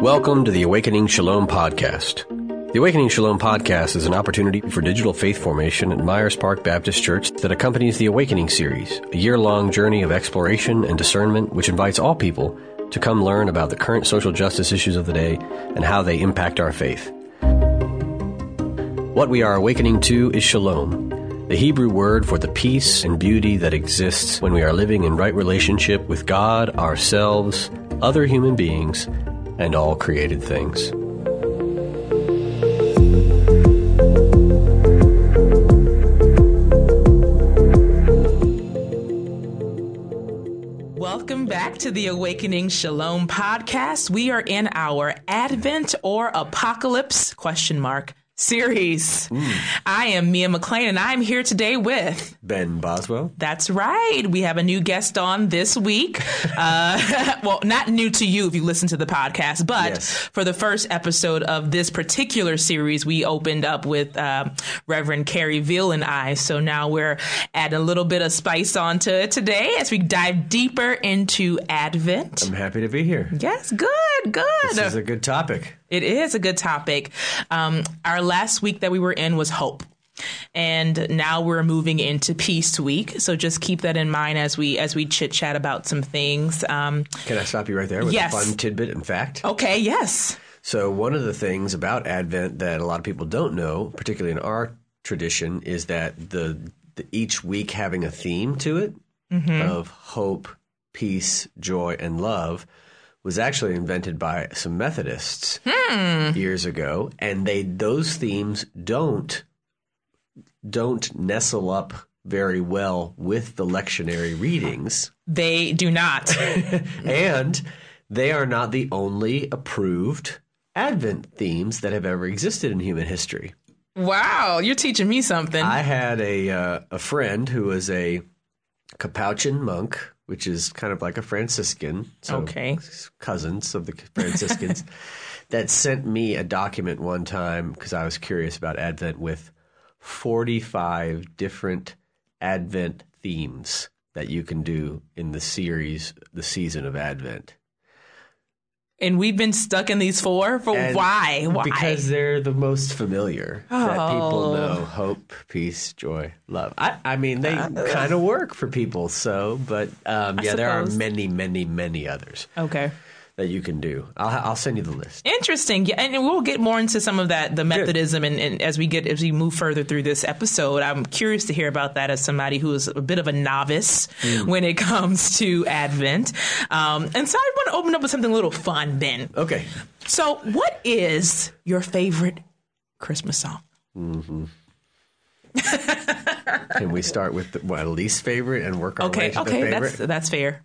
Welcome to the Awakening Shalom Podcast. The Awakening Shalom Podcast is an opportunity for digital faith formation at Myers Park Baptist Church that accompanies the Awakening series, a year long journey of exploration and discernment which invites all people to come learn about the current social justice issues of the day and how they impact our faith. What we are awakening to is shalom, the Hebrew word for the peace and beauty that exists when we are living in right relationship with God, ourselves, other human beings, and all created things. Welcome back to the Awakening Shalom podcast. We are in our Advent or Apocalypse question mark series. I am Mia McClain and I'm here today with Ben Boswell. That's right. We have a new guest on this week. Uh, well, not new to you if you listen to the podcast, but Yes. for the first episode of this particular series, we opened up with um Reverend Carrie Veal and I. So now we're adding a little bit of spice onto it today as we dive deeper into Advent. I'm happy to be here. Yes, good, good. This is a good topic. It is a good topic. Um, our last week that we were in was hope. And now we're moving into Peace Week, so just keep that in mind as we as we chit chat about some things. Um, Can I stop you right there with Yes. a fun tidbit and fact? okay, yes, So, one of the things about Advent that a lot of people don't know, particularly in our tradition, is that the, the each week having a theme to it of hope, peace, joy, and love was actually invented by some Methodists years ago, and they those themes don't don't nestle up very well with the lectionary readings they do not. and they are not the only approved Advent themes that have ever existed in human history. wow, you're teaching me something. I had a uh, a friend who was a Capuchin monk, which is kind of like a Franciscan, so Okay. cousins of the Franciscans, that sent me a document one time because I was curious about Advent with forty five different Advent themes that you can do in the series, the season of Advent. And we've been stuck in these four for And why? Why? Because they're the most familiar that people Oh. know. Hope, peace, joy, love. I, I mean, they Uh, kind of work for people. So, but um, yeah, there are many, many, many others okay. That you can do. I'll, I'll send you the list. Interesting. Yeah, and we'll get more into some of that, the Methodism, and, and as we get as we move further through this episode, I'm curious to hear about that as somebody who is a bit of a novice when it comes to Advent. Um, and so I want to open up with something a little fun, Ben. Okay. So, what is your favorite Christmas song? Mm-hmm. Can we start with the, what least favorite and work our way Okay, to okay, the favorite? Okay, that's that's fair.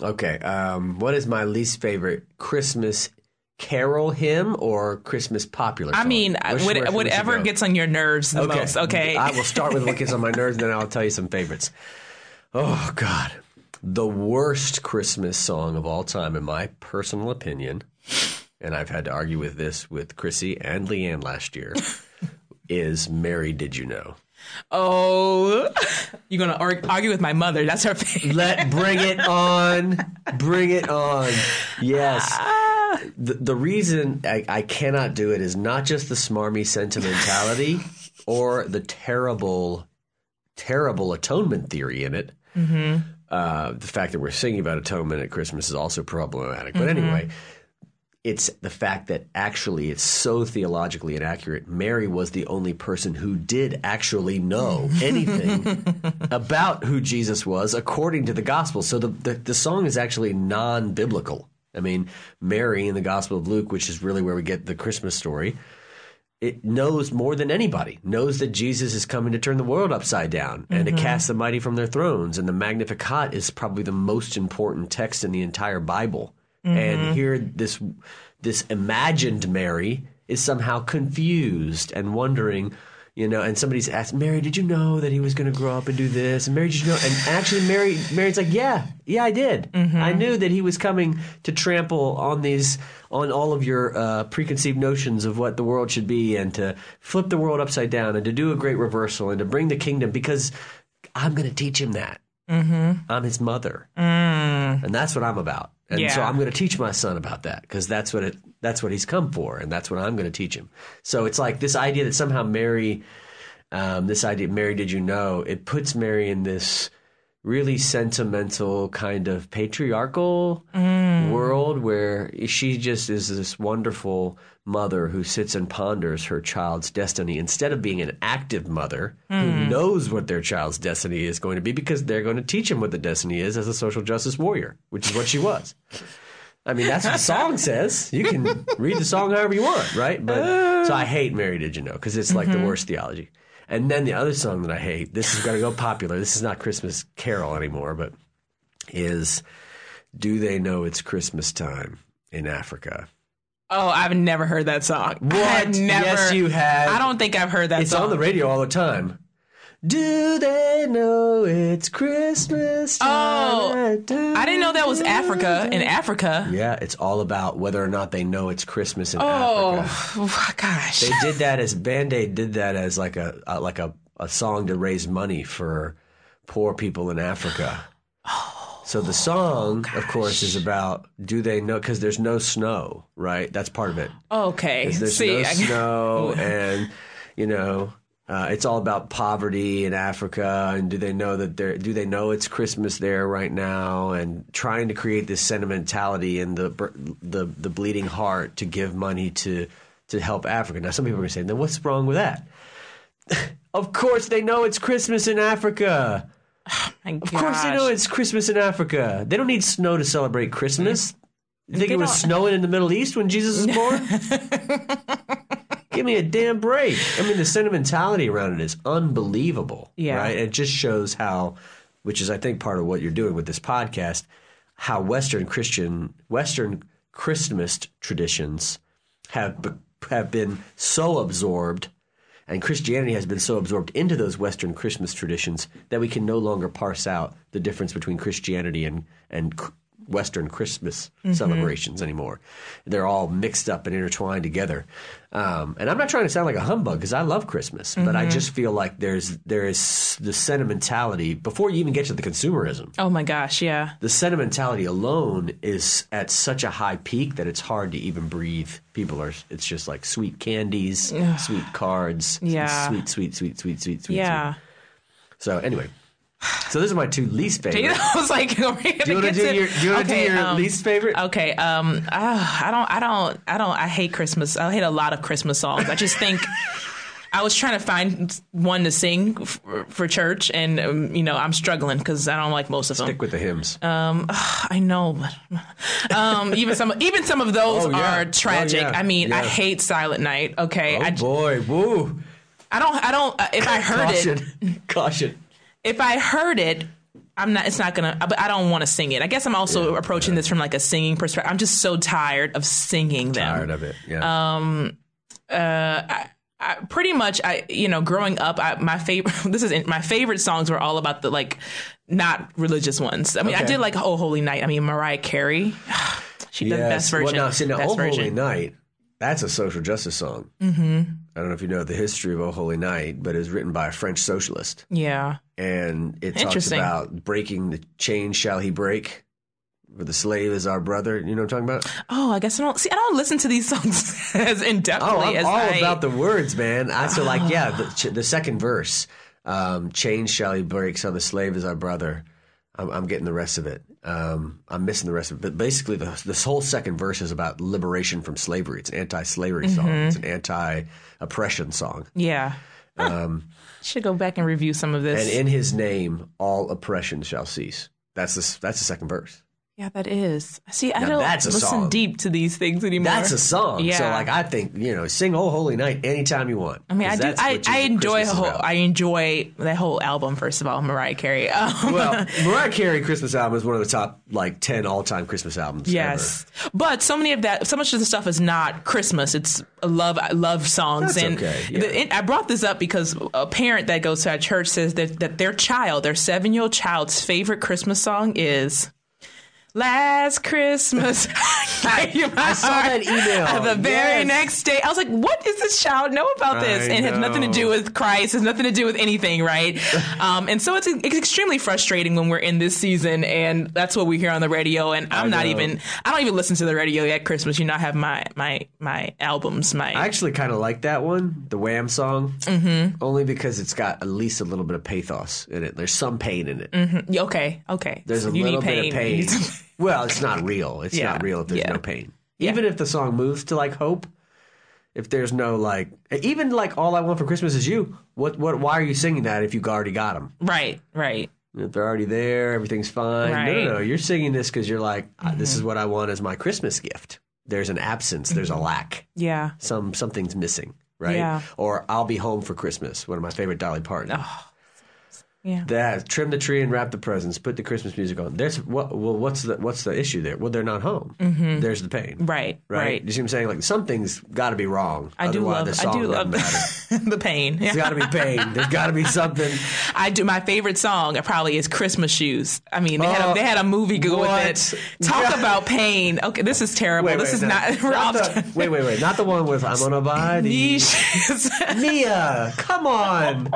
Okay. Um, what is my least favorite Christmas carol hymn or Christmas popular? I mean, Which- what- where whatever gets on your nerves the most. Okay. I will start with what gets on my nerves, then I'll tell you some favorites. Oh God, the worst Christmas song of all time, in my personal opinion, and I've had to argue with this with Chrissy and Leanne last year, is "Mary, Did You Know." Oh, you're gonna arg- argue with my mother. That's her favorite. Let bring it on, bring it on. Yes. Ah. The, the reason I, I cannot do it is not just the smarmy sentimentality or the terrible, terrible atonement theory in it. Mm-hmm. Uh, the fact that we're singing about atonement at Christmas is also problematic. But mm-hmm. anyway, it's the fact that actually it's so theologically inaccurate. Mary was the only person who did actually know anything about who Jesus was according to the gospel. So the, the, the song is actually non biblical. I mean, Mary in the Gospel of Luke, which is really where we get the Christmas story, it knows more than anybody, knows that Jesus is coming to turn the world upside down and to mm-hmm. cast the mighty from their thrones. And the Magnificat is probably the most important text in the entire Bible. And here, this this imagined Mary is somehow confused and wondering, you know. And somebody's asked Mary, "Did you know that he was going to grow up and do this?" And Mary, did you know? And actually, Mary, Mary's like, "Yeah, yeah, I did. I knew that he was coming to trample on these, on all of your uh, preconceived notions of what the world should be, and to flip the world upside down, and to do a great reversal, and to bring the kingdom. Because I'm going to teach him that. Mm-hmm. I'm his mother, and that's what I'm about." And so I'm going to teach my son about that because that's what it that's what he's come for, and that's what I'm going to teach him. So it's like this idea that somehow Mary, um, this idea, Mary, did you know? It puts Mary in this really sentimental kind of patriarchal world where she just is this wonderful mother who sits and ponders her child's destiny instead of being an active mother who hmm. knows what their child's destiny is going to be because they're going to teach him what the destiny is as a social justice warrior, which is what she was. I mean, that's what the song says. You can read the song however you want, right? But so I hate "Mary Did You Know" because it's like the mm-hmm. worst theology. And then the other song that I hate, this is going to go popular. This is not Christmas Carol anymore, but is "Do They Know It's Christmas Time in Africa?" Oh, I've never heard that song. What? Never. Yes, you have. I don't think I've heard that It's song. on the radio all the time. Do they know it's Christmas oh, time? Oh, I didn't know that was Africa. In Africa. Yeah, it's all about whether or not they know it's Christmas in oh, Africa. Oh, gosh. They did that as Band Aid did that as like a, a like a, a song to raise money for poor people in Africa. Oh. So the song, of course, is about do they know? Because there's no snow, right? That's part of it. okay. There's See, no snow, and you know, uh, it's all about poverty in Africa. And do they know that they're? Do they know it's Christmas there right now? And trying to create this sentimentality in the the the bleeding heart to give money to to help Africa. Now, some people are going to say, then what's wrong with that? of course, they know it's Christmas in Africa. Of course, they know it's Christmas in Africa. They don't need snow to celebrate Christmas. You think They it was don't- snowing in the Middle East when Jesus was born? Give me a damn break. I mean, the sentimentality around it is unbelievable. Yeah. Right? It just shows how, which is, I think, part of what you're doing with this podcast, how Western Christian, Western Christmas traditions have be- have been so absorbed and Christianity has been so absorbed into those Western Christmas traditions that we can no longer parse out the difference between Christianity and and Western Christmas celebrations anymore. They're all mixed up and intertwined together. Um, and I'm not trying to sound like a humbug because I love Christmas, but I just feel like there's there is the sentimentality before you even get to the consumerism Oh my gosh, yeah. the sentimentality alone is at such a high peak that it's hard to even breathe. People are, it's just like sweet candies, sweet cards, Yeah. sweet, sweet, sweet, sweet, sweet, sweet. Yeah. sweet. So anyway, so those are my two least favorite. I was like, Do you want to do your, do you want to Okay, do your um, least favorite? Okay, um, ah, I don't, I don't, I don't, I hate Christmas. I hate a lot of Christmas songs. I just think I was trying to find one to sing for, for church, and um, you know, I'm struggling because I don't like most of them. Stick with the hymns. Um, I know, but um, even some, even some of those Oh, yeah. are tragic. Oh, yeah. I mean, I hate Silent Night. Okay, oh I, boy, woo! I don't, I don't. Uh, if I heard it, Caution, caution. If I heard it, I'm not. It's not gonna. But I don't want to sing it. I guess I'm also Yeah, approaching this from like a singing perspective. I'm just so tired of singing them. Tired of it. Yeah. Um. Uh. I, pretty much, I you know, growing up, I, my favorite. This is my favorite songs were all about the like not religious ones. I mean, I did like Oh Holy Night. I mean, Mariah Carey. She did the best version. Well, now, see, now, best Oh Holy version. Night, that's a social justice song. Mm-hmm. I don't know if you know the history of Oh Holy Night, but it was written by a French socialist. Yeah. and it talks about breaking the chain shall he break for the slave is our brother you know what i'm talking about Oh, I guess I don't see. I don't listen to these songs as in depthly oh i'm as all I. about the words man i so like yeah the, ch- the second verse um, chain shall he break so the slave is our brother I'm, I'm getting the rest of it um, i'm missing the rest of it but basically the, this whole second verse is about liberation from slavery it's an anti-slavery song Mm-hmm. it's an anti-oppression song yeah. Huh. Should go back and review some of this. Um, and in his name all oppression shall cease that's the, that's the second verse Yeah, that is. See, I Now don't that's a listen song. deep to these things anymore. That's a song. Yeah. So like I think, you know, sing Oh Holy Night anytime you want. I mean, I do. I, I enjoy whole, I enjoy that whole album. First of all, Mariah Carey. Um, well, Mariah Carey Christmas album is one of the top like ten all time Christmas albums. yes, but so many of that, so much of the stuff is not Christmas. It's love, love songs. That's and okay, yeah. the- it- I brought this up because a parent that goes to our church says that that their child, their seven year old child's favorite Christmas song is last Christmas. I, I saw that email. The very Yes. next day, I was like, "What does this child know about this?" I and it has nothing to do with Christ. It has nothing to do with anything, right? um, and so it's, it's extremely frustrating when we're in this season, and that's what we hear on the radio. And I'm not even. I don't even listen to the radio at Christmas. You know, I have my my my albums. My I actually kind of like that one, the Wham song, mm-hmm. only because it's got at least a little bit of pathos in it. There's some pain in it. Yeah, okay, okay. There's So a little bit of pain. Well, it's not real. It's Yeah, not real if there's yeah. no pain. Even if the song moves to like hope, if there's no like, even like all I want for Christmas is you. What what? Why are you singing that if you already got them? right, right. If they're already there, everything's fine. No, Right. Mm-hmm. no, no. You're singing this because you're like, "Ah, this is what I want as my Christmas gift. There's an absence. There's a lack. Yeah. Some something's missing, right? Yeah. Or I'll be home for Christmas. One of my favorite Dolly Parton. Yeah. That trim the tree and wrap the presents. Put the Christmas music on. There's what? Well, what's the what's the issue there? Well, they're not home. Mm-hmm. There's the pain. Right, Right. right. You see what I'm saying? Like something's got to be wrong. I do love. the I do love the pain. There's got to be pain. There's got to be something. I do. My favorite song probably is "Christmas Shoes." I mean, they had Oh, a, they had a movie go with it. Talk Yeah. about pain. Okay, this is terrible. Wait, this is no. not. Not the, wait, wait, wait. Not the one with I'm on a. Niche. Mia, come on.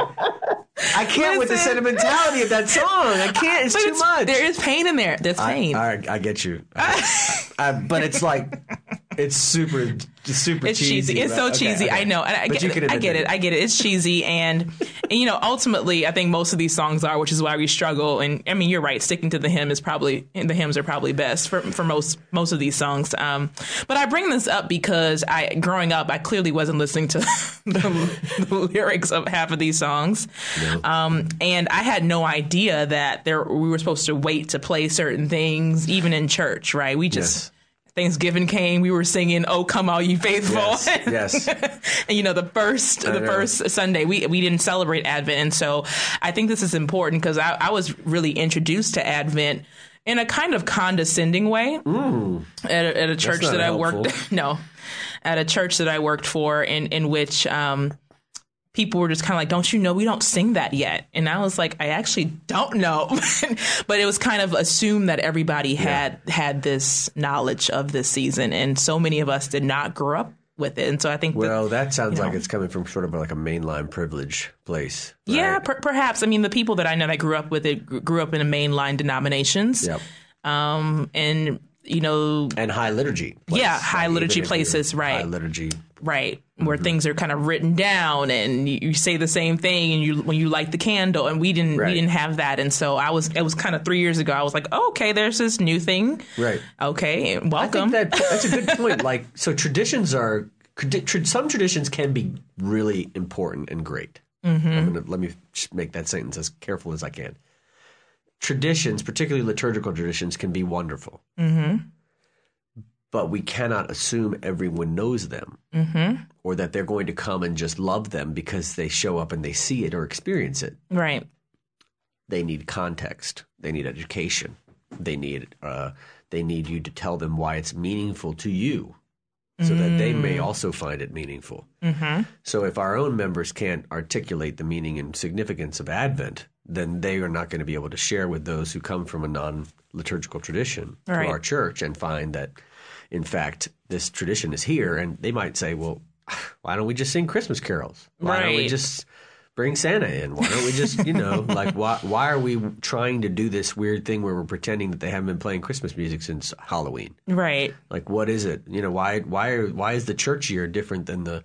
I can't with the sentimentality of that song. I can't. It's But too it's- much. There is pain in there. There's pain. I, I, I get you. I, but it's like it's super, super it's cheesy. cheesy. It's so? Okay, cheesy. okay. I know. And I, But get, you it. I get it. I get it. It's cheesy, and, and you know, ultimately, I think most of these songs are, which is why we struggle. And I mean, you're right. Sticking to the hymn is probably the hymns are probably best for for most most of these songs. Um, but I bring this up because I, growing up, I clearly wasn't listening to the, the lyrics of half of these songs, um, and I had no idea that there we were supposed to wait to play certain things, even in church. Right? We just. Yes. Thanksgiving came, we were singing "Oh Come All You Faithful," Yes, yes. and you know the first the know. first Sunday we we didn't celebrate Advent, and so I think this is important because I, I was really introduced to Advent in a kind of condescending way at, a, at a church that I helpful. worked no at a church that I worked for in in which um, people were just kind of like, "Don't you know we don't sing that yet?" And I was like, "I actually don't know," but it was kind of assumed that everybody had had this knowledge of this season, and so many of us did not grow up with it, and so I think that Well, that sounds you like it's coming from sort of like a mainline privilege place. Yeah, per- perhaps. I mean, the people that I know that grew up with it grew up in a mainline denominations, Yep. um, and you know, And high liturgy. place. Yeah, high Like, liturgy places, right. High liturgy. right where Mm-hmm. things are kind of written down, and you, you say the same thing, and you when you light the candle, and we didn't Right. we didn't have that, and so I was it was kind of three years ago. I was like, oh, okay, there's this new thing, Right. okay, I welcome. think that that's a good point. Like, so traditions are some traditions can be really important and great. Mm-hmm. I'm gonna let me make that sentence as careful as I can. Traditions, particularly liturgical traditions, can be wonderful, mm-hmm. but we cannot assume everyone knows them, mm-hmm. or that they're going to come and just love them because they show up and they see it or experience it. right, They need context. They need education. They need uh, they need you to tell them why it's meaningful to you, so that they may also find it meaningful. Mm-hmm. So if our own members can't articulate the meaning and significance of Advent, then they are not going to be able to share with those who come from a non liturgical tradition Right. to our church and find that, in fact, this tradition is here. And they might say, well, why don't we just sing Christmas carols? Why don't we just bring Santa in? Why don't we just, you know, like why why are we trying to do this weird thing where we're pretending that they haven't been playing Christmas music since Halloween? right, Like what is it? You know, why why are, why is the church year different than the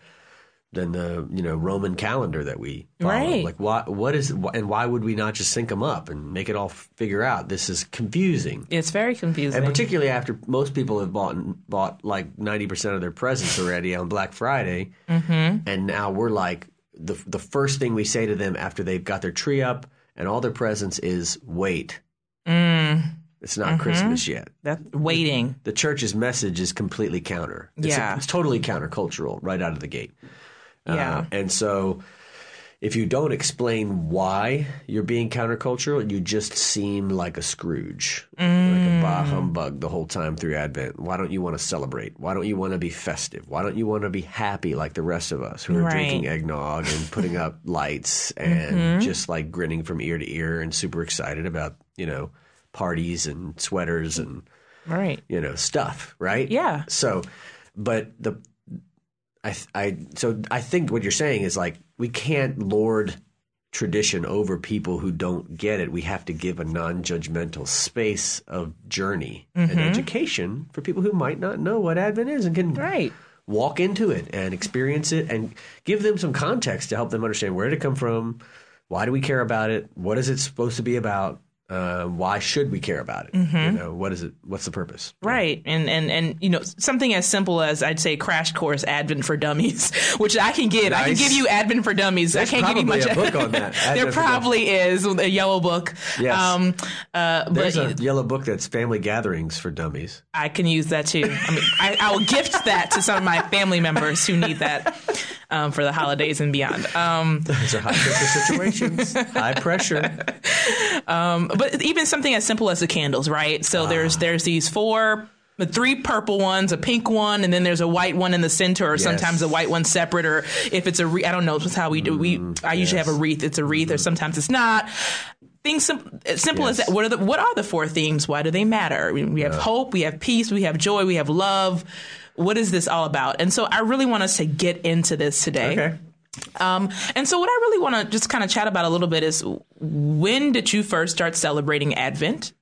than the, you know, Roman calendar that we follow? Right. Like why what is and why would we not just sync them up and make it all figure out? This is confusing. it's very confusing. And particularly after most people have bought bought like ninety percent of their presents already on Black Friday, mm-hmm. and now we're like the the first thing we say to them after they've got their tree up and all their presents is wait. It's not Christmas yet. that waiting, The church's message is completely counter. It's, Yeah. it's totally countercultural right out of the gate. Yeah, Uh, and so if you don't explain why you're being countercultural, you just seem like a Scrooge, like a bah humbug the whole time through Advent. Why don't you want to celebrate? Why don't you want to be festive? Why don't you want to be happy like the rest of us who are Right. drinking eggnog and putting up lights and just like grinning from ear to ear and super excited about, you know, parties and sweaters and Right. you know, stuff, right? Yeah. So, but the, I, I, so I think what you're saying is like we can't lord tradition over people who don't get it. We have to give a non-judgmental space of journey Mm-hmm. and education for people who might not know what Advent is and can Right. walk into it and experience it and give them some context to help them understand where did it come from, why do we care about it, what is it supposed to be about, uh, why should we care about it? You know, what is it? What's the purpose? Right. And, and, and, you know, something as simple as I'd say crash course Advent for Dummies, which I can get. I can give you Advent for Dummies. There's I can't give you much. a book on that. there probably is a yellow book. Yes. Um, uh, There's but a yellow book that's family gatherings for dummies. I can use that too. I mean, I, I will gift that to some of my family members who need that um, for the holidays and beyond. Um, Those are high pressure situations. high pressure. Um, but even something as simple as the candles, right? So Ah. there's there's these four. The three purple ones, a pink one, and then there's a white one in the center, or sometimes a white one separate, or if it's a wreath, I don't know. That's how we do. We I usually have a wreath. It's a wreath, or sometimes it's not. Things sim- as simple as that. What are the what are the four themes? Why do they matter? We, we have hope, we have peace, we have joy, we have love. What is this all about? And so I really want us to get into this today. Okay. Um, and so, what I really want to just kind of chat about a little bit is when did you first start celebrating Advent?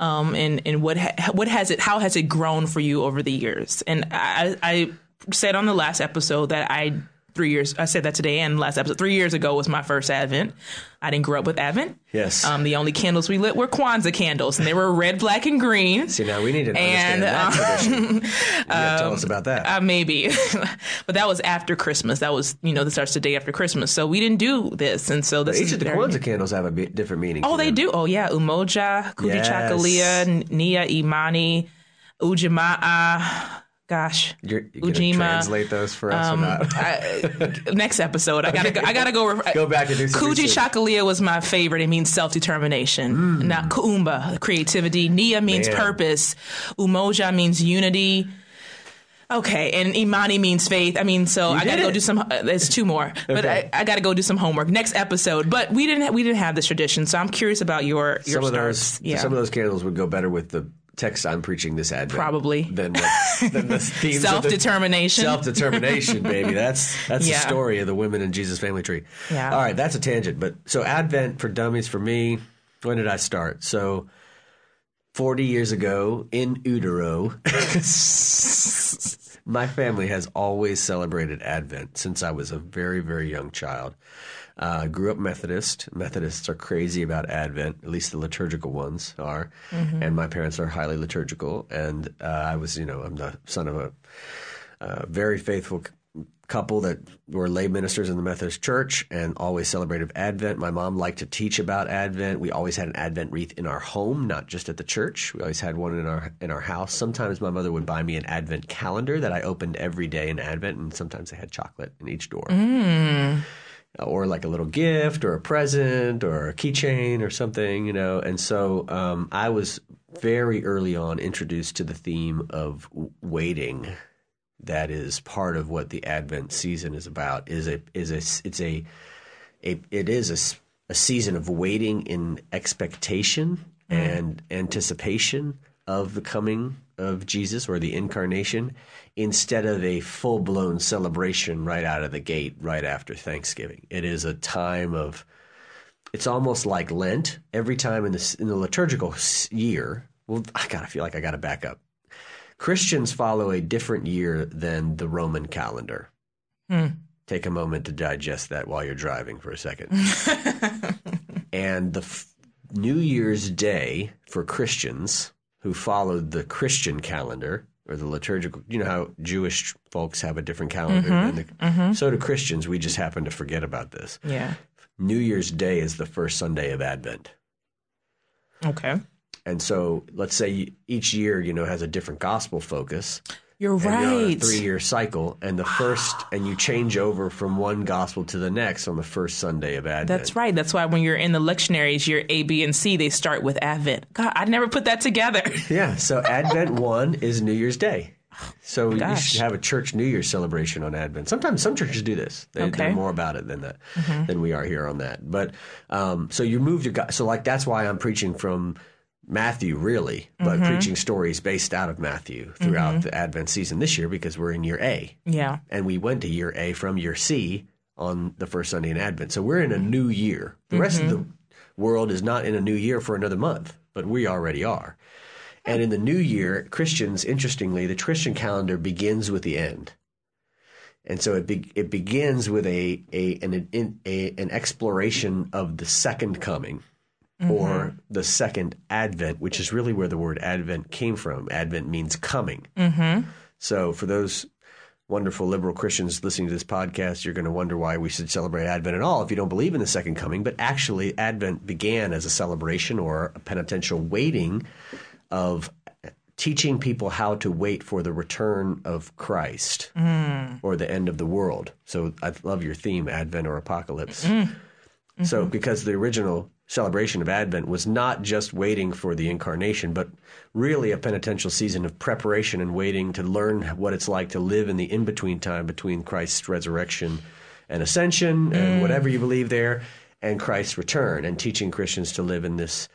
Um, and and what ha- what has it? How has it grown for you over the years? And I, I said on the last episode that I three years. I said that today and last episode. Three years ago was my first Advent. I didn't grow up with Advent. Yes. Um, the only candles we lit were Kwanzaa candles, and they were red, black, and green. See, now we need to And, understand that tradition. Um, tell us about that. Uh, maybe, but that was after Christmas. That was you know this starts the day after Christmas, so we didn't do this, and so this Each of the Kwanzaa candles have a different meaning. Oh, they them. do. Oh yeah, Umoja, Kujichagulia, Yes. Nia Imani, Ujamaa. Gosh, You're, you gonna Ujima, translate those for us or not? I, next episode, I gotta go, I gotta go. Go back and do some Kuji research. Chakalia was my favorite. It means self determination. Now Kuumba, creativity. Nia means Man. purpose. Umoja means unity. Okay, and Imani means faith. I mean, so I gotta go do some. Uh, there's two more, but I, I gotta go do some homework next episode. But we didn't. we didn't have this tradition, so I'm curious about your your some of starts. those, yeah, some of those candles would go better with the text I'm preaching this Advent. Probably. than, what, than the themes of self determination. Self determination, baby. That's that's Yeah. the story of the women in Jesus family tree. Yeah. All right, that's a tangent. But so Advent for dummies for me. When did I start? So forty years ago in utero. My family has always celebrated Advent since I was a very, very young child. Uh, grew up Methodist. Methodists are crazy about Advent, at least the liturgical ones are. And my parents are highly liturgical. And uh, I was, you know, I'm the son of a uh, very faithful couple that were lay ministers in the Methodist Church and always celebrated Advent. My mom liked to teach about Advent. We always had an Advent wreath in our home, not just at the church. We always had one in our in our house. Sometimes my mother would buy me an Advent calendar that I opened every day in Advent, and sometimes they had chocolate in each door. Or like a little gift, or a present, or a keychain, or something, you know. And so um, I was very early on introduced to the theme of waiting that is part of what the Advent season is about. Is a is a it's a, a it is a, a season of waiting in expectation and anticipation of the coming of Jesus or the incarnation instead of a full blown celebration right out of the gate right after Thanksgiving. It is a time of it's almost like Lent. Every time in the in the liturgical year, well, I gotta feel like I gotta back up. Christians follow a different year than the Roman calendar. Hmm. Take a moment to digest that while you're driving for a second. and the f- New Year's Day for Christians who followed the Christian calendar or the liturgical, you know how Jewish folks have a different calendar than the, mm-hmm, mm-hmm. so do Christians. We just happen to forget about this. yeah. New Year's Day is the first Sunday of Advent. Okay. And so let's say each year, you know, has a different gospel focus. You're And you're right. three year cycle. And the first, and you change over from one gospel to the next on the first Sunday of Advent. That's right. That's why when you're in the lectionaries, your A, B, and C, they start with Advent. God, I never put that together. Yeah. So Advent 1 is New Year's Day. So you should have a church New Year's celebration on Advent. Sometimes some churches do this. They, Okay. They're more about it than that than we are here on that. But um, so you move your go- so like that's why I'm preaching from Matthew, really, but Mm-hmm. preaching stories based out of Matthew throughout mm-hmm. the Advent season this year because we're in year A. Yeah. And we went to year A from year C on the first Sunday in Advent. So we're in a mm-hmm. new year. The rest of the mm-hmm. world is not in a new year for another month, but we already are. And in the new year, Christians, interestingly, the Christian calendar begins with the end. And so it be, it begins with a, a, an, an, a, an exploration of the second coming or mm-hmm. the second advent, which is really where the word advent came from. Advent means coming. Mm-hmm. So for those wonderful liberal Christians listening to this podcast, you're going to wonder why we should celebrate Advent at all if you don't believe in the second coming. But actually, Advent began as a celebration or a penitential waiting of teaching people how to wait for the return of Christ mm. or the end of the world. So I love your theme, Advent or Apocalypse. Mm-hmm. So, because the original celebration of Advent was not just waiting for the incarnation, but really a penitential season of preparation and waiting to learn what it's like to live in the in between time between Christ's resurrection and ascension and whatever you believe there, and Christ's return, and teaching Christians to live in this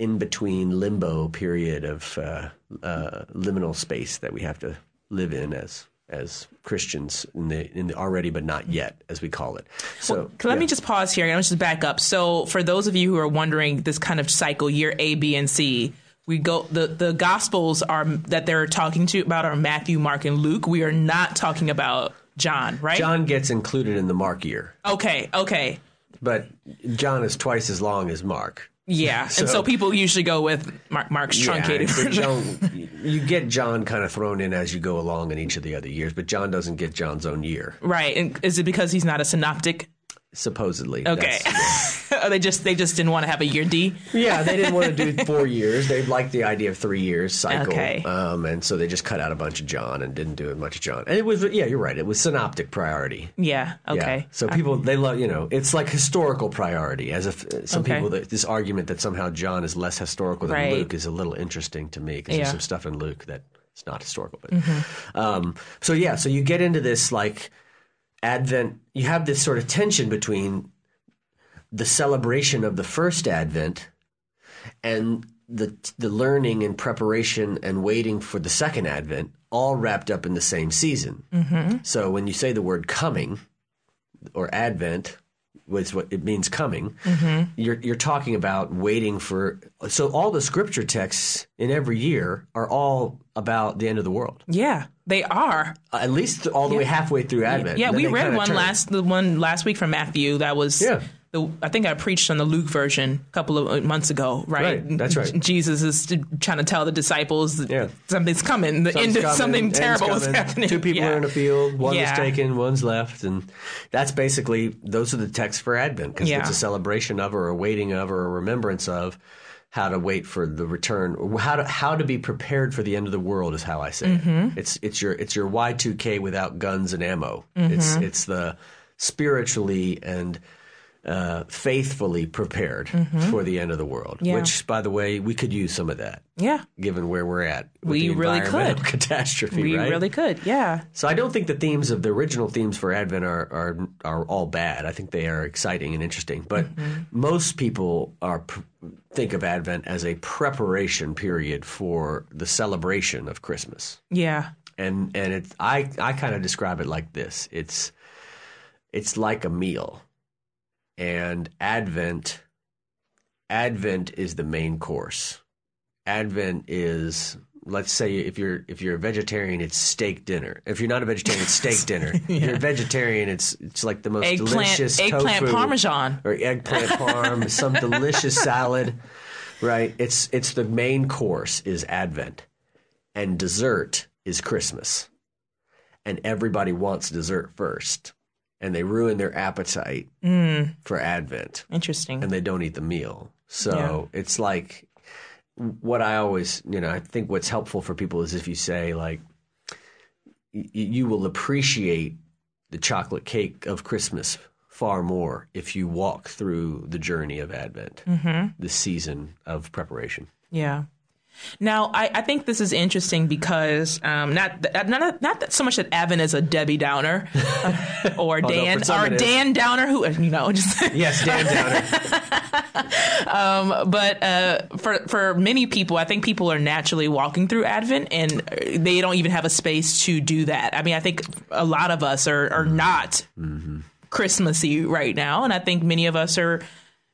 in between limbo period of uh, uh, liminal space that we have to live in as as Christians in the in the already but not yet as we call it. So Let me just pause here and let's just back up. So, for those of you who are wondering this kind of cycle, year A, B, and C, we go the the Gospels are that they're talking to about are Matthew, Mark, and Luke. We are not talking about John, right? John gets included in the Mark year, Okay, okay, but John is twice as long as Mark. Yeah. and so So- people usually go with Mark, Mark's truncated Yeah, version. John, you get John kind of thrown in as you go along in each of the other years, but John doesn't get John's own year, Right? And is it because he's not a synoptic? supposedly. Okay, That's- they just they just didn't want to have a year D. yeah, they didn't want to do four years. They liked the idea of three years cycle, Okay. um, and so they just cut out a bunch of John and didn't do as much John. And it was, yeah, you're right. It was synoptic priority. Yeah. Yeah. Okay. So people they love you know it's like historical priority as if uh, some Okay. people that this argument that somehow John is less historical than Right. Luke is a little interesting to me because Yeah. there's some stuff in Luke that it's not historical. But Mm-hmm. um, so yeah, so you get into this like Advent. You have this sort of tension between the celebration of the first Advent and the the learning and preparation and waiting for the second Advent, all wrapped up in the same season. Mm-hmm. So when you say the word coming or Advent, which what it means coming, you're you're talking about waiting for. So all the scripture texts in every year are all about the end of the world, Yeah, they are. At least all the way halfway through Advent. Yeah, we read one turn. last the one last week from Matthew that was Yeah. The I think I preached on the Luke version a couple of uh, months ago, right? Right, that's right. Jesus is trying to tell the disciples that Yeah. something's coming. The Something's end coming, something terrible is happening. Two people yeah. are in a field. One Yeah. was taken, one's left, and that's basically those are the texts for Advent because it's a celebration of, or a waiting of, or a remembrance of how to wait for the return, or how to how to be prepared for the end of the world is how I say Mm-hmm. it. It's it's your it's your Y two K without guns and ammo. Mm-hmm. It's it's the spiritually and uh, faithfully prepared for the end of the world. Mm-hmm. Yeah. Which, by the way, we could use some of that Yeah, given where we're at. We really could. catastrophe, we right? really could. Yeah, So I don't think the themes of the original themes for Advent are are, are all bad. I think they are exciting and interesting. But Mm-hmm. most people are think of Advent as a preparation period for the celebration of Christmas. yeah, And and it I I kind of describe it like this. It's it's like a meal. And Advent Advent is the main course. Advent is let's say if you're if you're a vegetarian it's steak dinner. If you're not a vegetarian it's steak dinner. If you're a vegetarian it's it's like the most eggplant, delicious eggplant tofu parmesan. or eggplant parm, some delicious salad, right? It's it's the main course is Advent, and dessert is Christmas, and everybody wants dessert first, and they ruin their appetite Mm. for Advent, Interesting. and they don't eat the meal. So it's like what I always, you know, I think what's helpful for people is if you say like, y- you will appreciate the chocolate cake of Christmas far more if you walk through the journey of Advent, Mm-hmm. the season of preparation. Yeah. Now, I, I think this is interesting because um, not th- not not that so much that Advent is a Debbie Downer uh, or Dan for or. Dan Downer, who you know just Yes, Dan Downer. but uh, for for many people, I think people are naturally walking through Advent, and uh, they don't even have a space to do that. I mean, I think a lot of us are are not Christmassy right now, and I think many of us are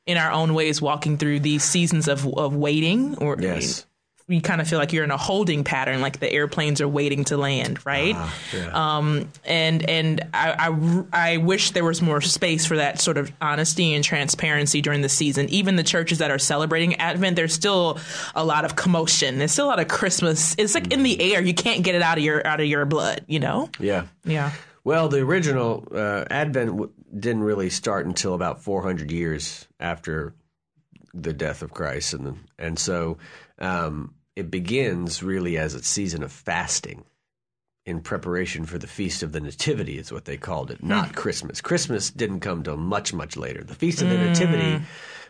in our own ways walking through these seasons of of waiting, or Yes. You kind of feel like you're in a holding pattern, like the airplanes are waiting to land, right? yeah. and and I, I I wish there was more space for that sort of honesty and transparency during the season. Even the churches that are celebrating Advent, there's still a lot of commotion. There's still a lot of Christmas. It's like in the air. You can't get it out of your out of your blood. You know? yeah. Yeah. Well, the original uh, Advent w- didn't really start until about 400 years after the death of Christ, and and so um, it begins really as a season of fasting in preparation for the feast of the Nativity, is what they called it, not hmm. Christmas. Christmas didn't come till much much later. The feast of the hmm. Nativity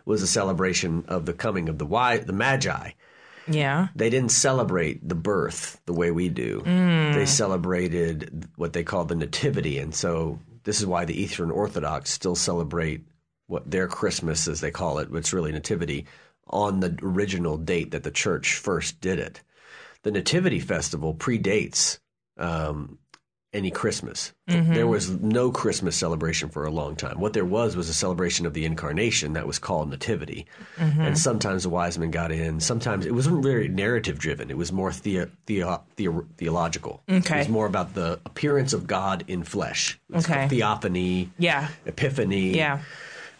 was a celebration of the coming of the wise, the Magi Yeah. they didn't celebrate the birth the way we do. Hmm. They celebrated what they call the nativity, and so this is why the Eastern Orthodox still celebrate what their Christmas, as they call it, which is really nativity, on the original date that the church first did it. The Nativity Festival predates um, any Christmas. There was no Christmas celebration for a long time. What there was was a celebration of the incarnation that was called Nativity. And sometimes the wise men got in. Sometimes it wasn't very narrative driven. It was more theo- theo- theo- theological. It was more about the appearance of God in flesh. Okay. theophany, Yeah. epiphany. Yeah.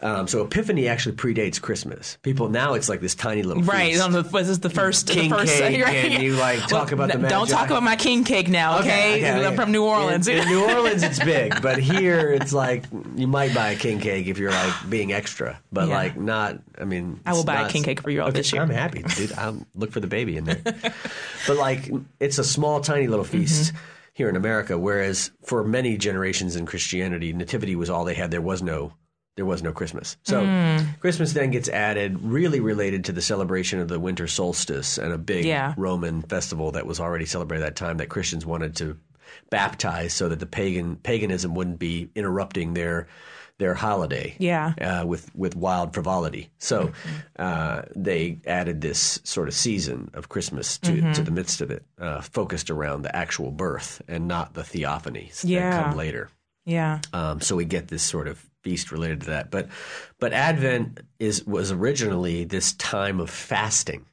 Um, so Epiphany actually predates Christmas. People now it's like this tiny little Right. feast. On the was this the first King the first cake, right? and you, like, talk about the n- Don't talk about my king cake now, okay? okay, I'm okay. from New Orleans. In, in New Orleans, it's big, but here it's like you might buy a king cake if you're like being extra, but Yeah. like not. I mean, I will buy a king cake for you all this year. I'm happy, dude. I'll look for the baby in there. but like, it's a small, tiny little feast. Mm-hmm. Here in America, whereas for many generations in Christianity, nativity was all they had. There was no, there was no Christmas. So Mm. Christmas then gets added, really related to the celebration of the winter solstice and a big Yeah. Roman festival that was already celebrated at that time that Christians wanted to baptize so that the pagan paganism wouldn't be interrupting their their holiday Yeah. uh, with with wild frivolity. So uh, they added this sort of season of Christmas to Mm-hmm. to the midst of it, uh, focused around the actual birth and not the theophanies that come later. Yeah. Um, so we get this sort of feast related to that. But but Advent is was originally this time of fasting.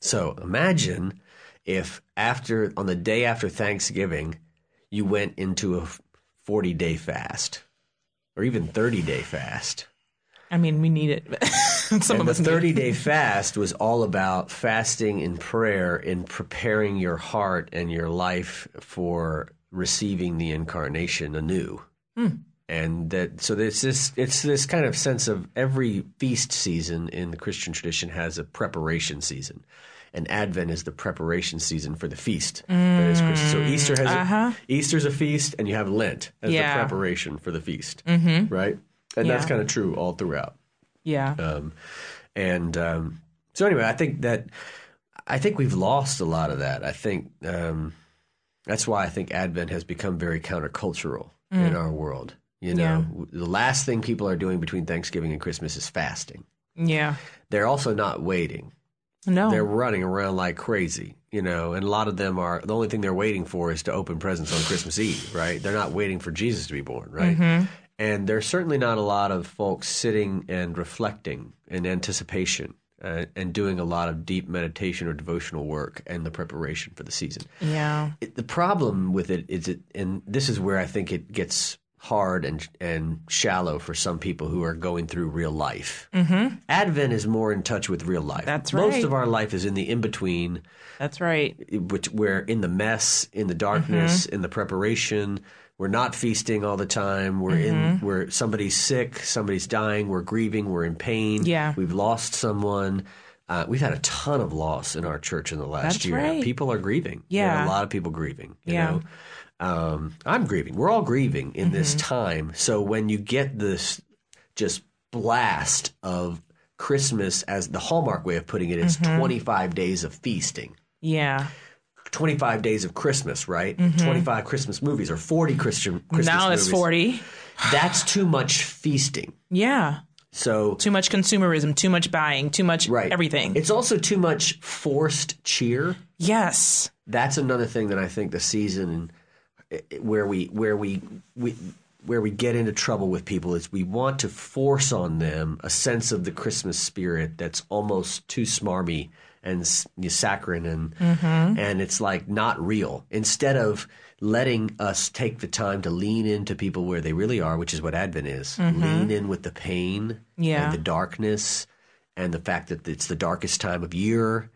So imagine if after on the day after Thanksgiving, you went into a forty day fast, or even thirty day fast. I mean, we need it. Some And of the us need it. 30 day fast was all about fasting in prayer in preparing your heart and your life for receiving the incarnation anew. Hmm. And that so there's this it's this kind of sense of every feast season in the Christian tradition has a preparation season. And Advent is the preparation season for the feast that is Christmas. So Easter has Uh-huh. a, Easter's a feast, and you have Lent as Yeah. the preparation for the feast, mm-hmm. right? And that's kind of true all throughout. Yeah. Um, and um, so anyway, I think that I think we've lost a lot of that. I think um, that's why I think Advent has become very countercultural in our world. You know, the last thing people are doing between Thanksgiving and Christmas is fasting. yeah. They're also not waiting. No. They're running around like crazy, you know, and a lot of them are the only thing they're waiting for is to open presents on Christmas Eve, right? They're not waiting for Jesus to be born, right? And there's certainly not a lot of folks sitting and reflecting in anticipation uh, and doing a lot of deep meditation or devotional work and the preparation for the season. yeah. It, the problem with it is it, and this is where I think it gets hard and and shallow for some people who are going through real life. Mm-hmm. Advent is more in touch with real life. That's right. Most of our life is in the in between, That's right. which we're in the mess, in the darkness, Mm-hmm. in the preparation. We're not feasting all the time. We're in Mm-hmm. where somebody's sick, somebody's dying. We're grieving. We're in pain. Yeah. we've lost someone. Uh, we've had a ton of loss in our church in the last That's year. right. People are grieving. Yeah. a lot of people grieving. You Yeah. know? Um, I'm grieving. We're all grieving in this Mm-hmm. time. So when you get this just blast of Christmas as the hallmark way of putting it, is Mm-hmm. 25 days of feasting. Yeah. 25 days of Christmas, right? 25 Christmas movies or 40 Christian Christmas Mm-hmm. now it's movies. 40. That's too much feasting. Yeah. So Too much consumerism, too much buying, too much right. everything. It's also too much forced cheer. yes. That's another thing that I think the season where we where we we where we get into trouble with people is we want to force on them a sense of the Christmas spirit that's almost too smarmy and saccharine and mm-hmm. and it's like not real. Instead of letting us take the time to lean into people where they really are, which is what Advent is. Mm-hmm. Lean in with the pain Yeah. and the darkness and the fact that it's the darkest time of year